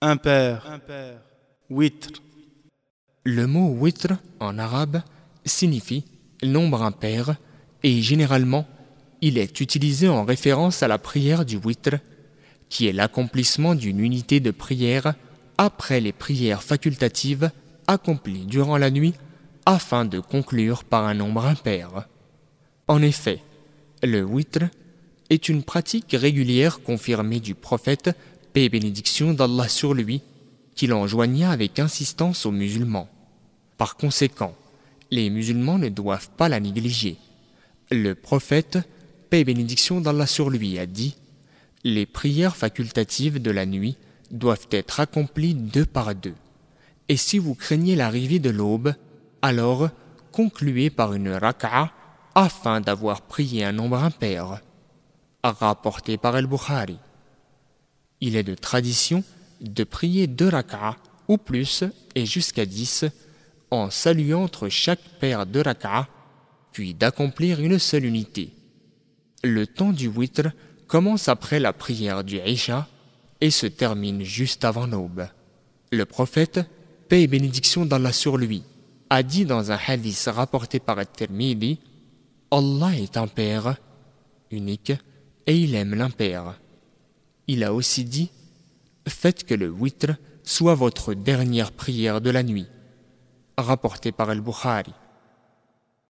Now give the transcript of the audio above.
impair, witr, Le mot witr en arabe signifie nombre impair et généralement il est utilisé en référence à la prière du witr qui est l'accomplissement d'une unité de prière après les prières facultatives accomplies durant la nuit afin de conclure par un nombre impair. En effet, le witr est une pratique régulière confirmée du prophète, paix et bénédiction d'Allah sur lui, qui l'enjoigna avec insistance aux musulmans. Par conséquent, les musulmans ne doivent pas la négliger. Le prophète, paix bénédiction d'Allah sur lui, a dit Les prières facultatives de la nuit doivent être accomplies deux par deux. Et si vous craignez l'arrivée de l'aube, alors concluez par une raka'a afin d'avoir prié un nombre impair. Rapporté par El-Bukhari. Il est de tradition de prier deux raka'a ou plus et jusqu'à dix en saluant entre chaque paire de raka'a puis d'accomplir une seule unité. Le temps du witr commence après la prière du Isha et se termine juste avant l'aube. Le prophète, paix et bénédiction d'Allah sur lui, a dit dans un hadith rapporté par At-Tirmidhi Allah est un père unique et il aime l'impair. Il a aussi dit Faites que le witr soit votre dernière prière de la nuit. Rapporté par Al-Bukhari.